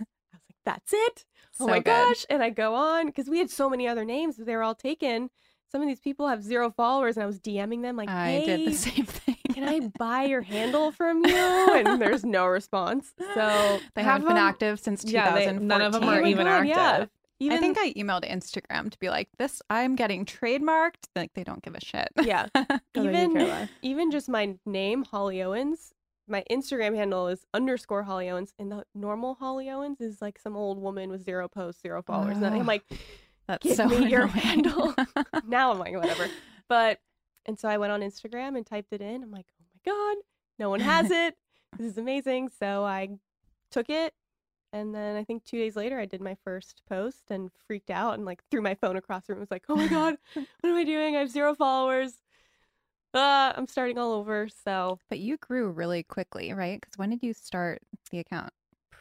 Speaker 3: like, "That's it." oh
Speaker 2: So
Speaker 3: my
Speaker 2: good.
Speaker 3: gosh and i go on because we had so many other names but they were all taken some of these people have zero followers and i was dming them like
Speaker 2: I did the same thing.
Speaker 3: can i buy your handle from you and there's no response so
Speaker 2: They haven't been active since
Speaker 4: Yeah, they-
Speaker 2: 2014.
Speaker 4: none of 'em
Speaker 3: oh
Speaker 4: are
Speaker 3: my
Speaker 4: even
Speaker 3: God, yeah. Even
Speaker 2: I think I emailed Instagram to be like, this, I'm getting trademarked. Like, they don't give a shit.
Speaker 3: yeah
Speaker 4: Oh,
Speaker 3: even even just my name holly owens my instagram handle is underscore holly owens and the normal holly owens is like some old woman with zero posts zero followers and i'm like
Speaker 2: That's
Speaker 3: give
Speaker 2: so
Speaker 3: me your handle. now I'm like, whatever. But, and so I went on Instagram and typed it in. I'm like, oh my God, no one has it. This is amazing. So I took it. And then I think two days later, I did my first post and freaked out and like threw my phone across the room. was like, oh my God, what am I doing? I have zero followers. Uh, I'm starting all over. So
Speaker 2: but you grew really quickly, right? Because when did you start the account?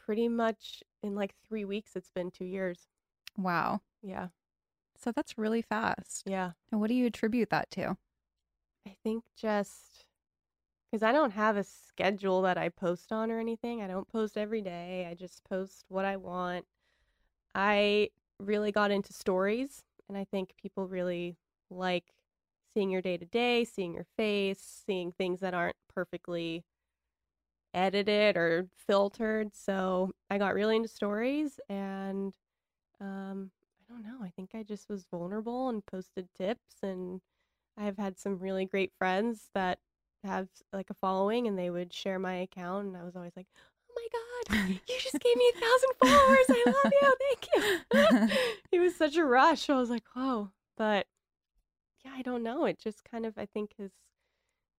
Speaker 3: pretty much in like three weeks, it's been two years.
Speaker 2: Wow.
Speaker 3: Yeah.
Speaker 2: So that's really fast.
Speaker 3: Yeah.
Speaker 2: And what do you attribute that to?
Speaker 3: I think just because I don't have a schedule that I post on or anything. I don't post every day. I just post what I want. I really got into stories, and I think people really like seeing your day to day, seeing your face, seeing things that aren't perfectly edited or filtered. So I got really into stories, and um, I don't know. I think I just was vulnerable and posted tips and I've had some really great friends that have like a following and they would share my account and I was always like, "Oh my god, you just gave me a thousand followers. I love you. Thank you." it was such a rush. I was like, "Oh," but yeah, I don't know. It just kind of I think has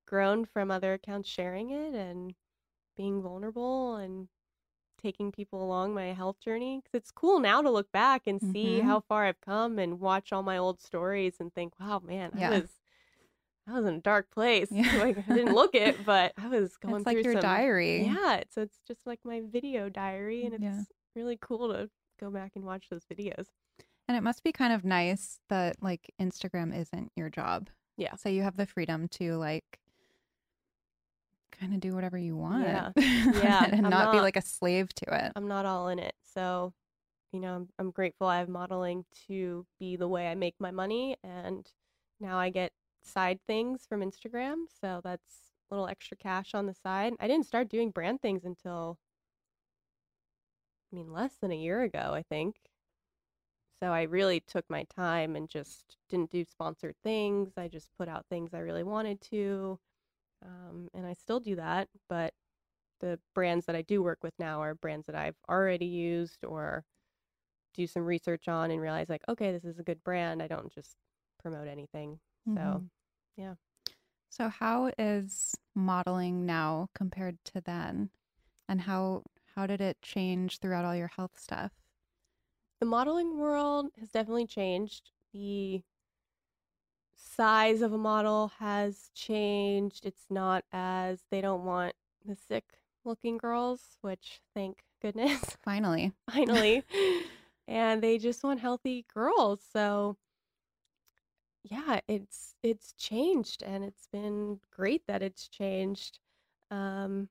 Speaker 3: grown from other accounts sharing it and being vulnerable and taking people along my health journey because it's cool now to look back and see
Speaker 2: Mhm.
Speaker 3: how far I've come and watch all my old stories and think, wow, man,
Speaker 2: Yeah.
Speaker 3: I was I was in a dark place.
Speaker 2: Yeah.
Speaker 3: Like I didn't look it, but I was going through.
Speaker 2: it's
Speaker 3: through
Speaker 2: like your
Speaker 3: some,
Speaker 2: diary.
Speaker 3: Yeah, so it's just like my video diary, and it's
Speaker 2: Yeah.
Speaker 3: really cool to go back and watch those videos.
Speaker 2: And it must be kind of nice that like Instagram isn't your job.
Speaker 3: Yeah.
Speaker 2: So you have the freedom to like kind of do whatever you want.
Speaker 3: Yeah. Yeah,
Speaker 2: and
Speaker 3: I'm
Speaker 2: not, be like a slave to it.
Speaker 3: I'm not all in it, so you know, I'm, I'm grateful I have modeling to be the way I make my money, and now I get side things from Instagram, so that's a little extra cash on the side. I didn't start doing brand things until, I mean, less than a year ago, I think. So I really took my time and just didn't do sponsored things. I just put out things I really wanted to, um, and I still do that, but the brands that I do work with now are brands that I've already used or do some research on and realize like, okay, this is a good brand. I don't just promote anything. So
Speaker 2: Mhm.
Speaker 3: yeah.
Speaker 2: So how is modeling now compared to then? And how how did it change throughout all your health stuff?
Speaker 3: the modeling world has definitely changed. The size of a model has changed. It's not as they don't want the sick looking girls, which thank goodness,
Speaker 2: Finally.
Speaker 3: finally. and they just want healthy girls. So yeah, it's it's changed and it's been great that it's changed. Um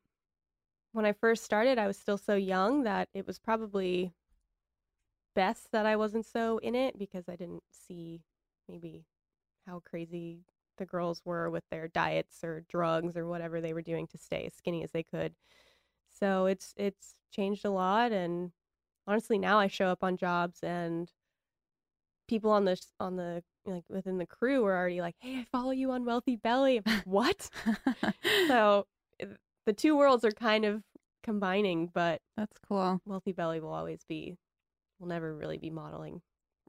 Speaker 3: when I first started, I was still so young that it was probably best that I wasn't so in it because I didn't see maybe how crazy the girls were with their diets or drugs or whatever they were doing to stay as skinny as they could. So it's it's changed a lot and honestly now I show up on jobs and people on the on the like within the crew were already like, "Hey, I follow you on Wellthy Belly." Like, what? so the two worlds are kind of combining, but
Speaker 2: That's cool.
Speaker 3: Wellthy Belly will always be will never really be modeling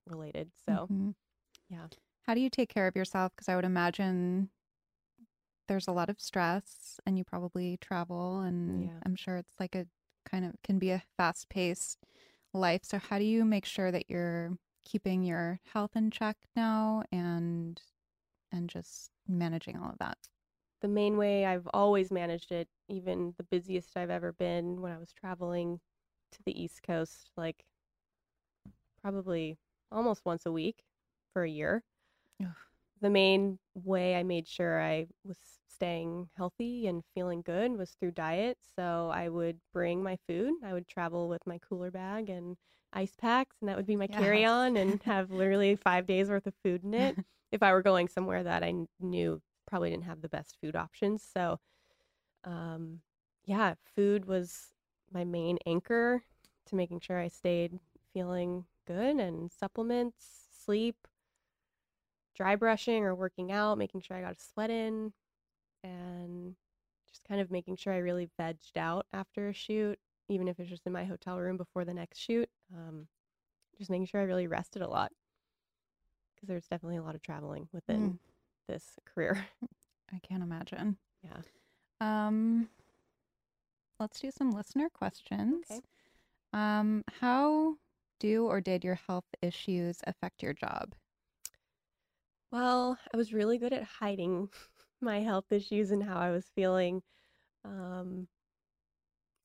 Speaker 3: related. So
Speaker 2: Mhm.
Speaker 3: yeah.
Speaker 2: How do you take care of yourself? Because I would imagine there's a lot of stress and you probably travel, and
Speaker 3: Yeah.
Speaker 2: I'm sure it's like a kind of can be a fast paced life. So, how do you make sure that you're keeping your health in check now and and just managing all of that?
Speaker 3: the main way I've always managed it, even the busiest I've ever been when I was traveling to the East Coast, like probably almost once a week for a year.
Speaker 2: Ugh.
Speaker 3: The main way I made sure I was staying healthy and feeling good was through diet. So I would bring my food. I would travel with my cooler bag and ice packs, and that would be my carry on and have literally five days worth of food in it. If I were going somewhere that I knew probably didn't have the best food options. So, um, yeah, food was my main anchor to making sure I stayed feeling good and supplements, sleep, dry brushing or working out, making sure I got a sweat in, and just kind of making sure I really vegged out after a shoot, even if it's just in my hotel room before the next shoot. Um, just making sure I really rested a lot because there's definitely a lot of traveling within
Speaker 2: Mm.
Speaker 3: this career.
Speaker 2: I can't imagine.
Speaker 3: Yeah.
Speaker 2: Um, let's do some listener questions.
Speaker 3: Okay.
Speaker 2: Um, how do or did your health issues affect your job?
Speaker 3: Well, I was really good at hiding my health issues and how I was feeling. Um,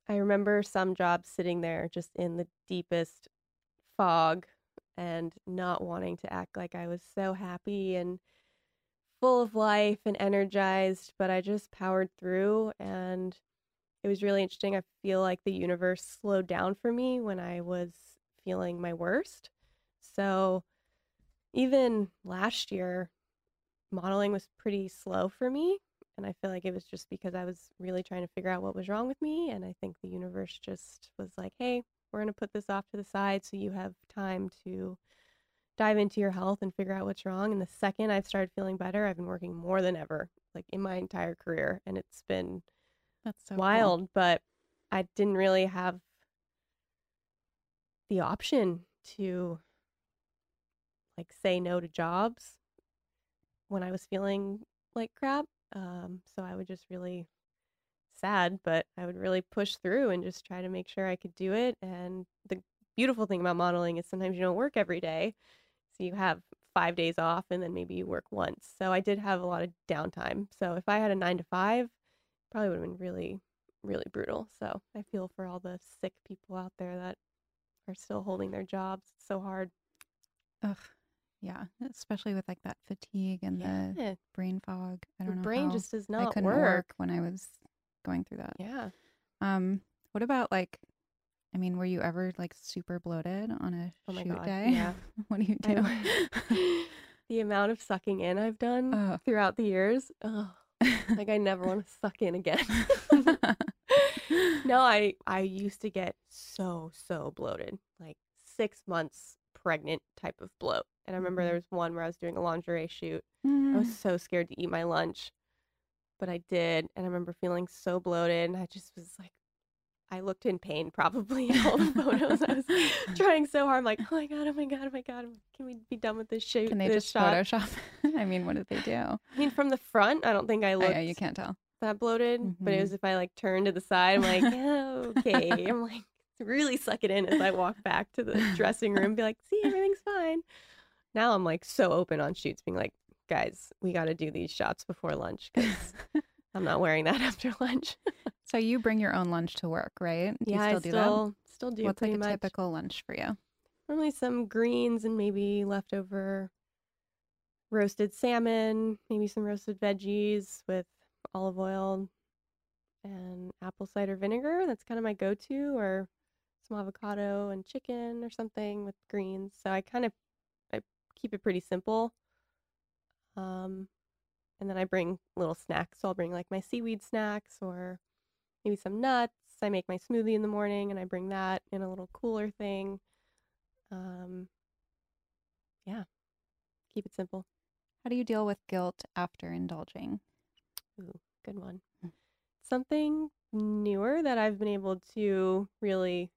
Speaker 3: I remember some jobs sitting there just in the deepest fog and not wanting to act like I was so happy and full of life and energized, but I just powered through and it was really interesting. I feel like the universe slowed down for me when I was feeling my worst. So even last year, modeling was pretty slow for me. And I feel like it was just because I was really trying to figure out what was wrong with me. And I think the universe just was like, hey, we're going to put this off to the side so you have time to dive into your health and figure out what's wrong. And the second I've started feeling better, I've been working more than ever, like in my entire career. And it's been
Speaker 2: That's so cool.
Speaker 3: wild, but I didn't really have the option to like say no to jobs when I was feeling like crap. Um, so I would just really sad, but I would really push through and just try to make sure I could do it. And the beautiful thing about modeling is sometimes you don't work every day. So you have five days off and then maybe you work once. So I did have a lot of downtime. So if I had a nine to five, probably would have been really, really brutal. So I feel for all the sick people out there that are still holding their jobs. It's so hard.
Speaker 2: Ugh. Yeah, especially with like that fatigue and the brain fog. I don't know.
Speaker 3: brain just does
Speaker 2: I
Speaker 3: not
Speaker 2: couldn't
Speaker 3: work.
Speaker 2: work when I was going through that.
Speaker 3: Yeah.
Speaker 2: Um, what about like, I mean, were you ever like super bloated on a
Speaker 3: Oh my
Speaker 2: shoot
Speaker 3: God,
Speaker 2: day?
Speaker 3: yeah.
Speaker 2: what do you do?
Speaker 3: The amount of sucking in I've done
Speaker 2: Ugh.
Speaker 3: throughout the years. Oh, like I never want to suck in again. no, I I used to get so so bloated, like six months pregnant type of bloat. And I remember there was one where I was doing a lingerie shoot. I
Speaker 2: Mm.
Speaker 3: was so scared to eat my lunch, but I did, and I remember feeling so bloated, and I just was like, I looked in pain probably in all the photos. I was trying so hard. I'm like, oh my god, oh my god, oh my god, can we be done with this shoot?
Speaker 2: Can they
Speaker 3: this
Speaker 2: just
Speaker 3: shot?
Speaker 2: Photoshop? I mean, what did they do?
Speaker 3: I mean, from the front, I don't think I
Speaker 2: Oh,
Speaker 3: looked
Speaker 2: yeah, you can't tell.
Speaker 3: that bloated, but it
Speaker 2: Mhm.
Speaker 3: was if I like turned to the side, I'm like, yeah, okay. I'm like, really suck it in as I walk back to the dressing room, be like, see, everything's fine. Now I'm like so open on shoots, being like, guys, we got to do these shots before lunch because I'm not wearing that after lunch.
Speaker 2: So you bring your own lunch to work, right? Do
Speaker 3: yeah,
Speaker 2: you still
Speaker 3: I
Speaker 2: do
Speaker 3: still still
Speaker 2: that?
Speaker 3: do
Speaker 2: What's like a
Speaker 3: much.
Speaker 2: typical lunch for you?
Speaker 3: Normally some greens and maybe leftover roasted salmon, maybe some roasted veggies with olive oil and apple cider vinegar. That's kind of my go-to, or some avocado and chicken or something with greens. So I kind of keep it pretty simple. Um, and then I bring little snacks. So I'll bring like my seaweed snacks or maybe some nuts. I make my smoothie in the morning and I bring that in a little cooler thing. Um, yeah, keep it simple.
Speaker 2: How do you deal with guilt after indulging?
Speaker 3: Ooh, good one.
Speaker 2: Mm.
Speaker 3: Something newer that I've been able to really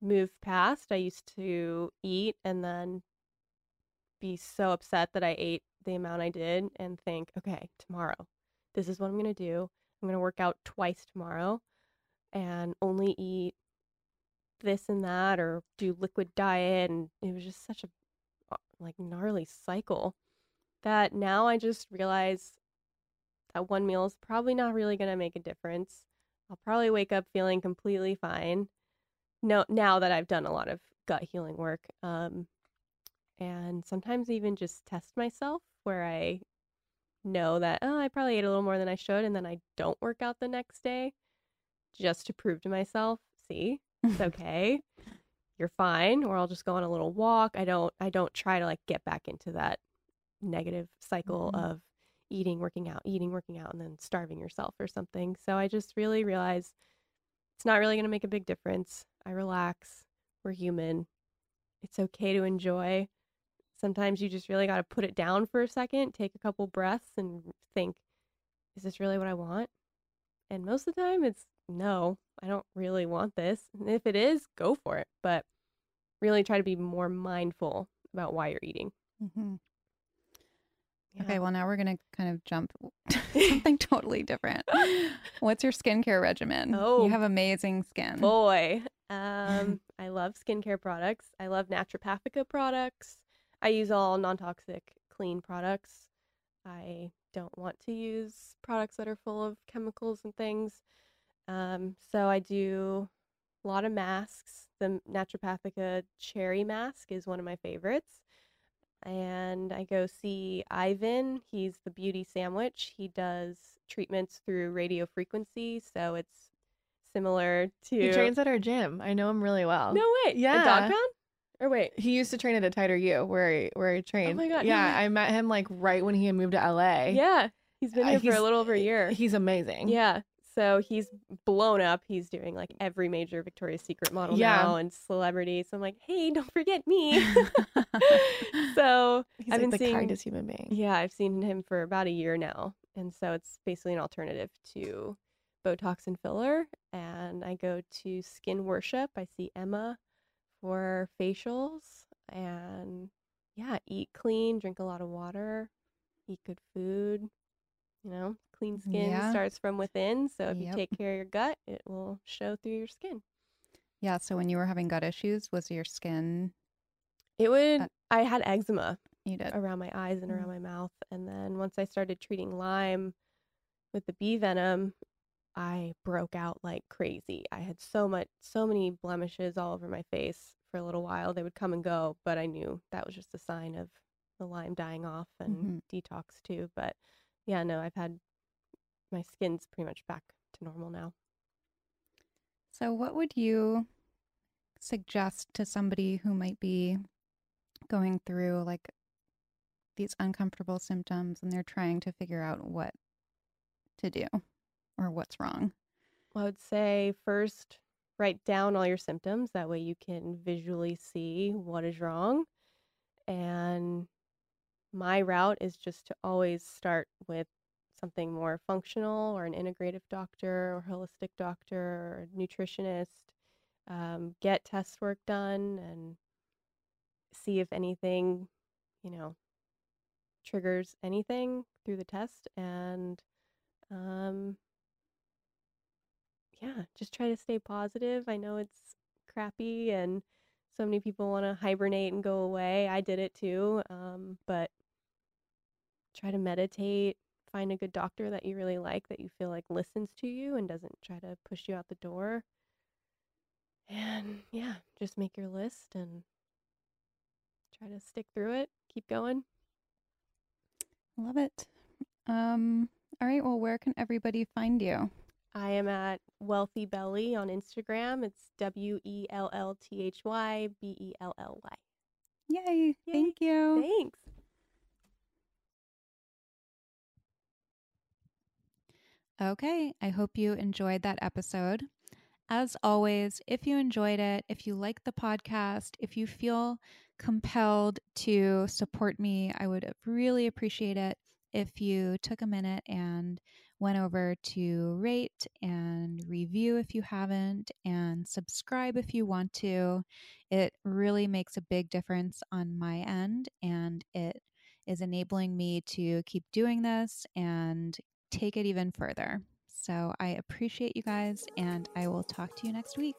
Speaker 3: move past. I used to eat and then be so upset that I ate the amount I did and think, okay, tomorrow, this is what I'm going to do. I'm going to work out twice tomorrow and only eat this and that or do liquid diet. And it was just such a uh, like gnarly cycle that now I just realize that one meal is probably not really going to make a difference. I'll probably wake up feeling completely fine. No, now that I've done a lot of gut healing work, um, and sometimes even just test myself where I know that oh, I probably ate a little more than I should, and then I don't work out the next day, just to prove to myself, see, it's okay, you're fine, or I'll just go on a little walk. I don't, I don't try to like get back into that negative cycle
Speaker 2: Mhm.
Speaker 3: of eating, working out, eating, working out, and then starving yourself or something. So I just really realized it's not really going to make a big difference. I relax. We're human. It's okay to enjoy. Sometimes you just really got to put it down for a second, take a couple breaths, and think, is this really what I want? And most of the time, it's no, I don't really want this. And if it is, go for it. But really try to be more mindful about why you're eating.
Speaker 2: hmm
Speaker 3: Yeah.
Speaker 2: Okay, well now we're gonna kind of jump to something totally different. What's your skincare regimen?
Speaker 3: Oh.
Speaker 2: you have amazing skin.
Speaker 3: Boy, um, I love skincare products. I love naturopathica products. I use all non-toxic, clean products. I don't want to use products that are full of chemicals and things. Um, so I do a lot of masks. The naturopathica cherry mask is one of my favorites. And I go see Ivan. He's the beauty sandwich. He does treatments through radio frequency, so it's similar to
Speaker 4: He trains at our gym. I know him really well.
Speaker 3: No way.
Speaker 4: Yeah.
Speaker 3: At Dog Pound? Or wait.
Speaker 4: He used to train at a Tighter U where he, where he trained.
Speaker 3: Oh my God, no
Speaker 4: Yeah. I met him like right when he had moved to LA.
Speaker 3: Yeah. He's been
Speaker 4: Uh,
Speaker 3: here for a little over a year.
Speaker 4: He's amazing.
Speaker 3: Yeah. So he's blown up. He's doing like every major Victoria's Secret model
Speaker 4: Yeah.
Speaker 3: now and celebrity. So I'm like, hey, don't forget me. so
Speaker 4: He's
Speaker 3: I've
Speaker 4: like
Speaker 3: been
Speaker 4: the
Speaker 3: seeing-
Speaker 4: kindest human being.
Speaker 3: yeah, I've seen him for about a year now. And so it's basically an alternative to Botox and filler. And I go to Skin Worship. I see Emma for facials. And yeah, eat clean, drink a lot of water, eat good food. You know, clean skin
Speaker 2: Yeah.
Speaker 3: starts from within. So if
Speaker 2: Yep.
Speaker 3: you take care of your gut, it will show through your skin.
Speaker 2: yeah. So when you were having gut issues, was your skin
Speaker 3: It would,
Speaker 2: Uh,
Speaker 3: I had eczema.
Speaker 2: you did?
Speaker 3: around my eyes and around
Speaker 2: Mm.
Speaker 3: my mouth. And then once I started treating Lyme with the bee venom, I broke out like crazy. I had so much, so many blemishes all over my face for a little while. They would come and go, but I knew that was just a sign of the Lyme dying off and
Speaker 2: Mhm.
Speaker 3: detox too. But yeah, no, I've had my skin's pretty much back to normal now.
Speaker 2: So, what would you suggest to somebody who might be going through like these uncomfortable symptoms and they're trying to figure out what to do or what's wrong?
Speaker 3: I would say first write down all your symptoms. That way you can visually see what is wrong. And my route is just to always start with something more functional or an integrative doctor or holistic doctor or nutritionist. Um, get test work done and see if anything, you know, triggers anything through the test. And um, yeah, just try to stay positive. I know it's crappy and so many people want to hibernate and go away. I did it too. Um, but try to meditate, find a good doctor that you really like that you feel like listens to you and doesn't try to push you out the door. And yeah, just make your list and try to stick through it, keep going.
Speaker 2: Love it. Um, all right. Well, where can everybody find you?
Speaker 3: I am at Wellthy Belly on Instagram. It's W E L L T H Y B E L L Y.
Speaker 2: Yay. Thank you.
Speaker 3: Thanks.
Speaker 2: Okay, I hope you enjoyed that episode. As always, if you enjoyed it, if you like the podcast, if you feel compelled to support me, I would really appreciate it if you took a minute and went over to rate and review if you haven't, and subscribe if you want to. It really makes a big difference on my end, and it is enabling me to keep doing this and take it even further. So I appreciate you guys, and I will talk to you next week.